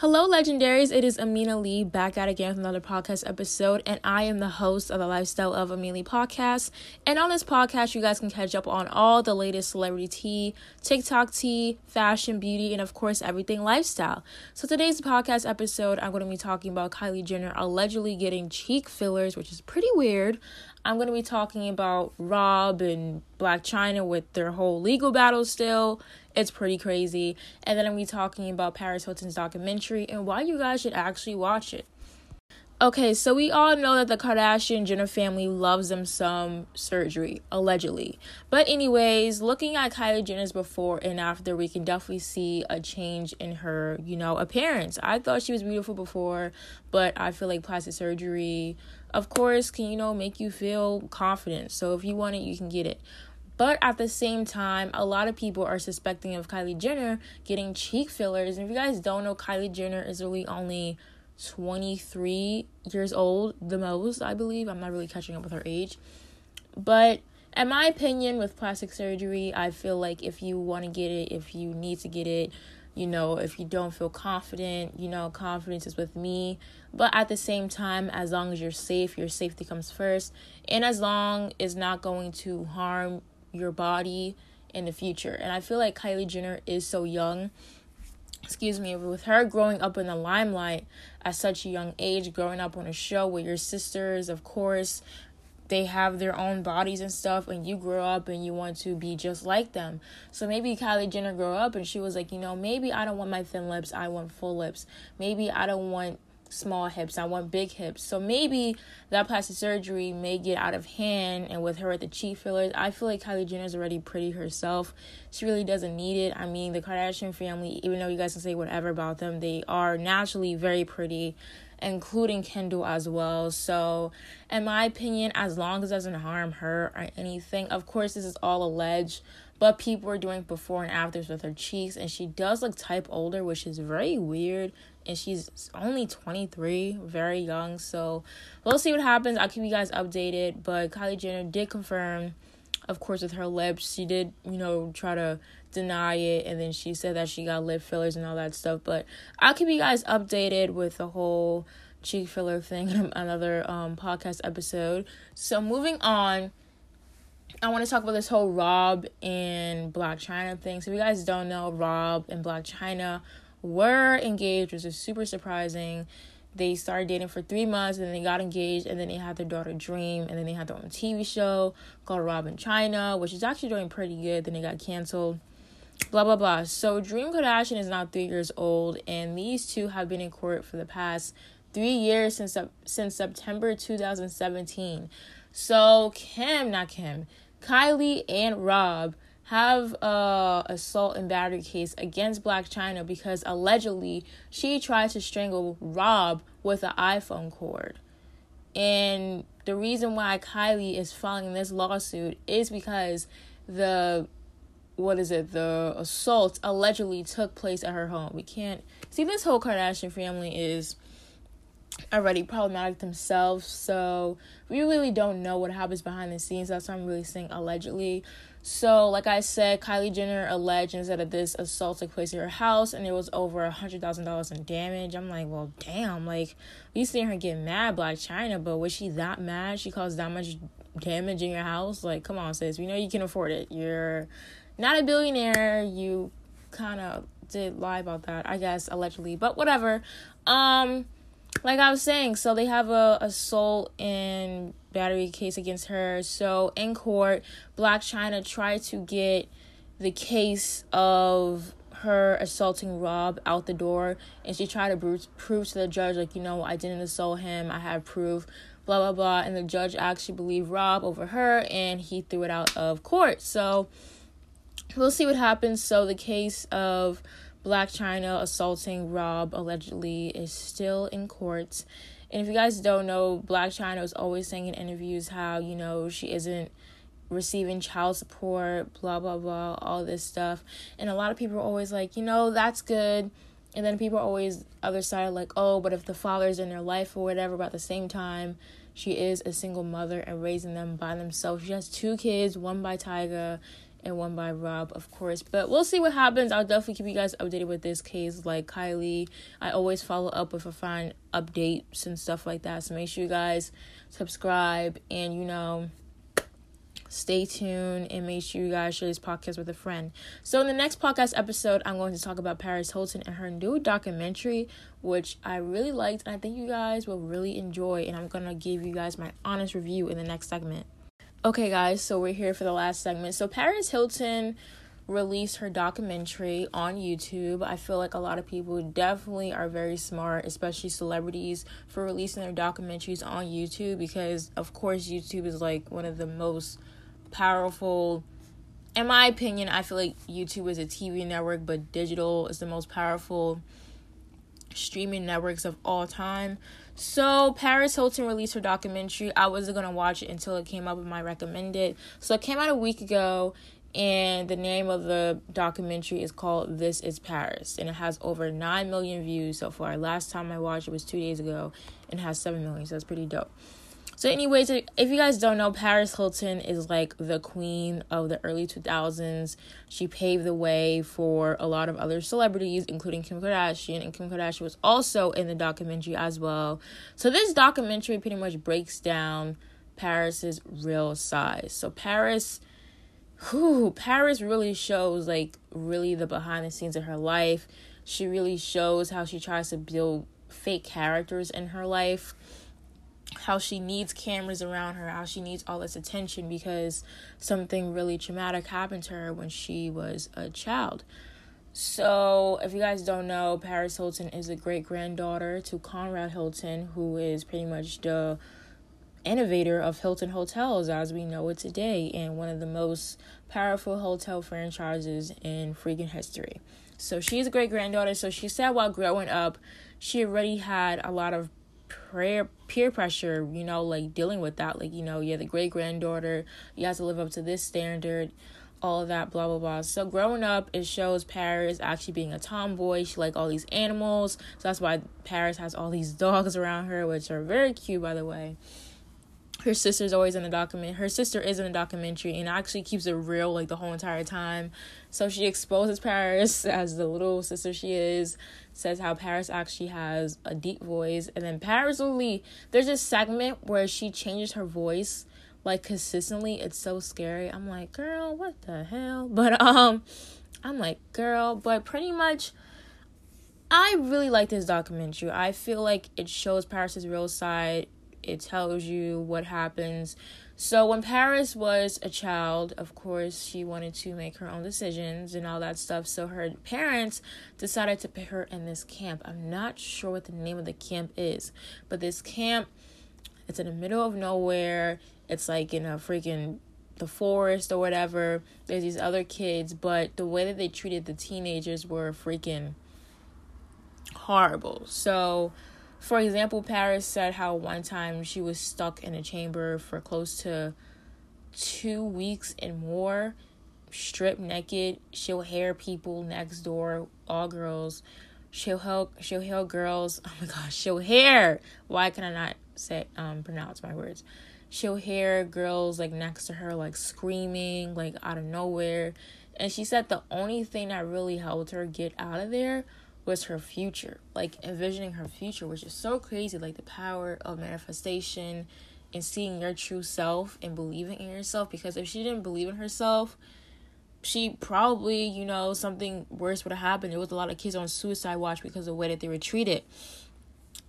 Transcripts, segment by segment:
Hello, legendaries. It is Amina Lee back at again with another podcast episode, and I am the host of the Lifestyle of Amelie podcast. And on this podcast, you guys can catch up on all the latest celebrity tea, TikTok tea, fashion, beauty, and of course, everything lifestyle. So, today's podcast episode, I'm going to be talking about Kylie Jenner allegedly getting cheek fillers, which is pretty weird. I'm going to be talking about Rob and Blac Chyna with their whole legal battle still. It's pretty crazy. And then to be talking about Paris Hilton's documentary and why you guys should actually watch it. Okay, so we all know that the Kardashian Jenner family loves them some surgery, allegedly. But, anyways, looking at Kylie Jenner's before and after, we can definitely see a change in her, you know, appearance. I thought she was beautiful before, but I feel like plastic surgery, of course, can, you know, make you feel confident. So, if you want it, you can get it. But at the same time, a lot of people are suspecting of Kylie Jenner getting cheek fillers. And if you guys don't know, Kylie Jenner is really only 23 years old, the most, I believe. I'm not really catching up with her age. But in my opinion, with plastic surgery, I feel like if you want to get it, if you need to get it, you know, if you don't feel confident, you know, confidence is with me. But at the same time, as long as you're safe, your safety comes first. And as long as not going to harm your body in the future. And I feel like Kylie Jenner is so young excuse me, with her growing up in the limelight at such a young age, growing up on a show with your sisters, of course, they have their own bodies and stuff, and you grow up and you want to be just like them. So maybe Kylie Jenner grew up and she was like, you know, maybe I don't want my thin lips, I want full lips. Maybe I don't want small hips. I want big hips. So maybe that plastic surgery may get out of hand. And with her at the cheek fillers, I feel like Kylie Jenner's already pretty herself. She really doesn't need it. I mean, the Kardashian family, even though you guys can say whatever about them, they are naturally very pretty, including Kendall as well. So, in my opinion, as long as it doesn't harm her or anything, of course, this is all alleged but people are doing before and afters with her cheeks and she does look type older which is very weird and she's only 23, very young. So we'll see what happens. I'll keep you guys updated. But Kylie Jenner did confirm, of course, with her lips. She did, you know, try to deny it, and then she said that she got lip fillers and all that stuff. But I'll keep you guys updated with the whole cheek filler thing in another um, podcast episode. So moving on. I want to talk about this whole Rob and Blac Chyna thing. So, if you guys don't know, Rob and Blac Chyna were engaged, which is super surprising. They started dating for three months and then they got engaged and then they had their daughter Dream and then they had their own TV show called Rob & Chyna, which is actually doing pretty good. Then it got canceled. Blah blah blah. So Dream Kardashian is now three years old and these two have been in court for the past three years since since September 2017. So Kim, not Kim, Kylie and Rob have a assault and battery case against Blac Chyna because allegedly she tried to strangle Rob with an iPhone cord. And the reason why Kylie is filing this lawsuit is because the what is it? The assault allegedly took place at her home. We can't see this whole Kardashian family is already problematic themselves, so we really don't know what happens behind the scenes. That's why I'm really saying allegedly. So, like I said, Kylie Jenner alleges that this assault took place at her house and it was over a hundred thousand dollars in damage. I'm like, well, damn, like we seeing her get mad, Blac Chyna, but was she that mad? She caused that much damage in your house? Like, come on, sis, we know you can afford it. You're not a billionaire. You kind of did lie about that, I guess, allegedly, but whatever. Um, like I was saying, so they have a assault and battery case against her. So in court, Blac Chyna tried to get the case of her assaulting Rob out the door, and she tried to prove to the judge, like, you know, I didn't assault him, I have proof, blah blah blah. And the judge actually believed Rob over her, and he threw it out of court. So we'll see what happens. So the case of Blac Chyna assaulting Rob allegedly is still in court. And if you guys don't know, Blac Chyna is always saying in interviews how, you know, she isn't receiving child support, blah, blah, blah, all this stuff. And a lot of people are always like, you know, that's good. And then people are always, other side, like, oh, but if the father's in their life or whatever, but at the same time, she is a single mother and raising them by themselves. She has two kids, one by Tyga and one by Rob, of course. But we'll see what happens. I'll definitely keep you guys updated with this case. Like Kylie, I always follow up if I find updates and stuff like that. So make sure you guys subscribe and you know stay tuned and make sure you guys share this podcast with a friend. So in the next podcast episode, I'm going to talk about Paris Hilton and her new documentary, which I really liked and I think you guys will really enjoy. And I'm gonna give you guys my honest review in the next segment. Okay, guys, so we're here for the last segment. So Paris Hilton released her documentary on YouTube. I feel like a lot of people definitely are very smart, especially celebrities, for releasing their documentaries on YouTube because, of course, YouTube is like one of the most powerful. In my opinion, I feel like YouTube is a TV network, but digital is the most powerful streaming networks of all time. So Paris Hilton released her documentary. I wasn't gonna watch it until it came up in my recommended. So it came out a week ago, and the name of the documentary is called This Is Paris, and it has over nine million views so far. Last time I watched it was two days ago, and has seven million. So that's pretty dope. So, anyways, if you guys don't know, Paris Hilton is like the queen of the early 2000s. She paved the way for a lot of other celebrities, including Kim Kardashian, and Kim Kardashian was also in the documentary as well. So, this documentary pretty much breaks down Paris's real size. So, Paris. Who Paris really shows like really the behind the scenes of her life. She really shows how she tries to build fake characters in her life how she needs cameras around her, how she needs all this attention because something really traumatic happened to her when she was a child. So, if you guys don't know, Paris Hilton is a great granddaughter to Conrad Hilton, who is pretty much the innovator of Hilton Hotels as we know it today and one of the most powerful hotel franchises in freaking history. So, she's a great granddaughter. So, she said while growing up, she already had a lot of prayer peer pressure you know like dealing with that like you know you're the great granddaughter you have to live up to this standard all of that blah blah blah. So growing up it shows paris actually being a tomboy. She like all these animals. So that's why paris has all these dogs around her which are very cute by the way her sister's always in the document her sister is in the documentary and actually keeps it real like the whole entire time. So she exposes paris as the little sister she is says how paris actually has a deep voice and then paris only there's a segment where she changes her voice like consistently. It's so scary. I'm like girl what the hell? But um i'm like girl but pretty much I really like this documentary. I feel like it shows Paris's real side it tells you what happens. So when Paris was a child, of course, she wanted to make her own decisions and all that stuff. So her parents decided to put her in this camp. I'm not sure what the name of the camp is, but this camp it's in the middle of nowhere. It's like in a freaking the forest or whatever. There's these other kids, but the way that they treated the teenagers were freaking horrible. So for example, Paris said how one time she was stuck in a chamber for close to two weeks and more, stripped naked. She'll hair people next door, all girls. She'll help. She'll hair girls. Oh my gosh, she'll hair. Why can I not say um pronounce my words? She'll hear girls like next to her like screaming like out of nowhere, and she said the only thing that really helped her get out of there was her future, like envisioning her future, which is so crazy. Like the power of manifestation and seeing your true self and believing in yourself. Because if she didn't believe in herself, she probably, you know, something worse would have happened. There was a lot of kids on suicide watch because of the way that they were treated.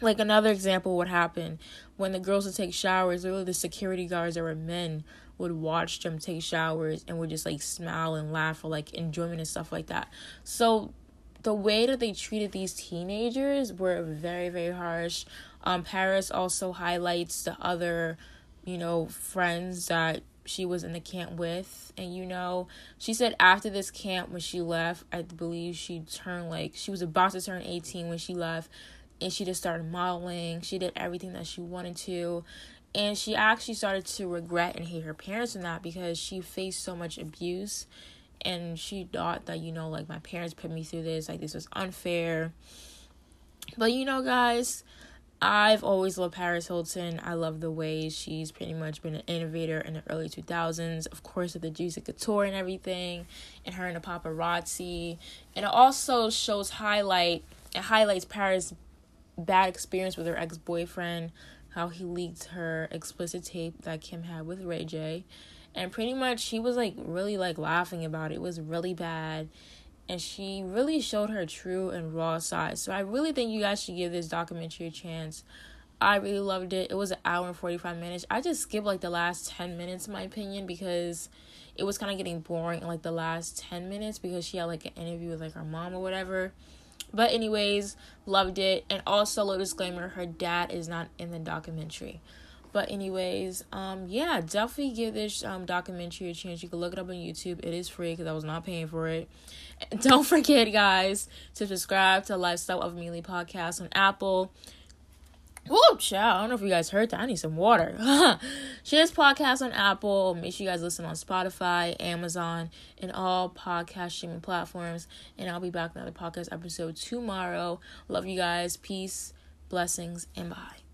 Like another example would happen when the girls would take showers, literally the security guards that were men would watch them take showers and would just like smile and laugh for like enjoyment and stuff like that. So the way that they treated these teenagers were very very harsh. Um paris also highlights the other you know friends that she was in the camp with. And you know she said after this camp when she left i believe she turned like she was about to turn 18 when she left and she just started modeling. She did everything that she wanted to. And she actually started to regret and hate her parents in that because she faced so much abuse and she thought that you know like my parents put me through this like this was unfair but you know guys I've always loved Paris Hilton. I love the way she's pretty much been an innovator in the early 2000s. Of course, with the Juicy Couture and everything, and her and the paparazzi. And it also shows highlight, it highlights Paris' bad experience with her ex boyfriend, how he leaked her explicit tape that Kim had with Ray J. And pretty much, she was like really like laughing about it. It was really bad and she really showed her true and raw side. So I really think you guys should give this documentary a chance. I really loved it. It was an hour and 45 minutes. I just skipped like the last 10 minutes, in my opinion, because it was kind of getting boring in like the last 10 minutes because she had like an interview with like her mom or whatever. But, anyways, loved it. And also, little disclaimer her dad is not in the documentary. But anyways, um, yeah, definitely give this um documentary a chance. You can look it up on YouTube. It is free because I was not paying for it. And don't forget, guys, to subscribe to Lifestyle of Mealy podcast on Apple. Whoa, child. I don't know if you guys heard that. I need some water. Shares podcast on Apple. Make sure you guys listen on Spotify, Amazon, and all podcast streaming platforms. And I'll be back with another podcast episode tomorrow. Love you guys. Peace, blessings, and bye.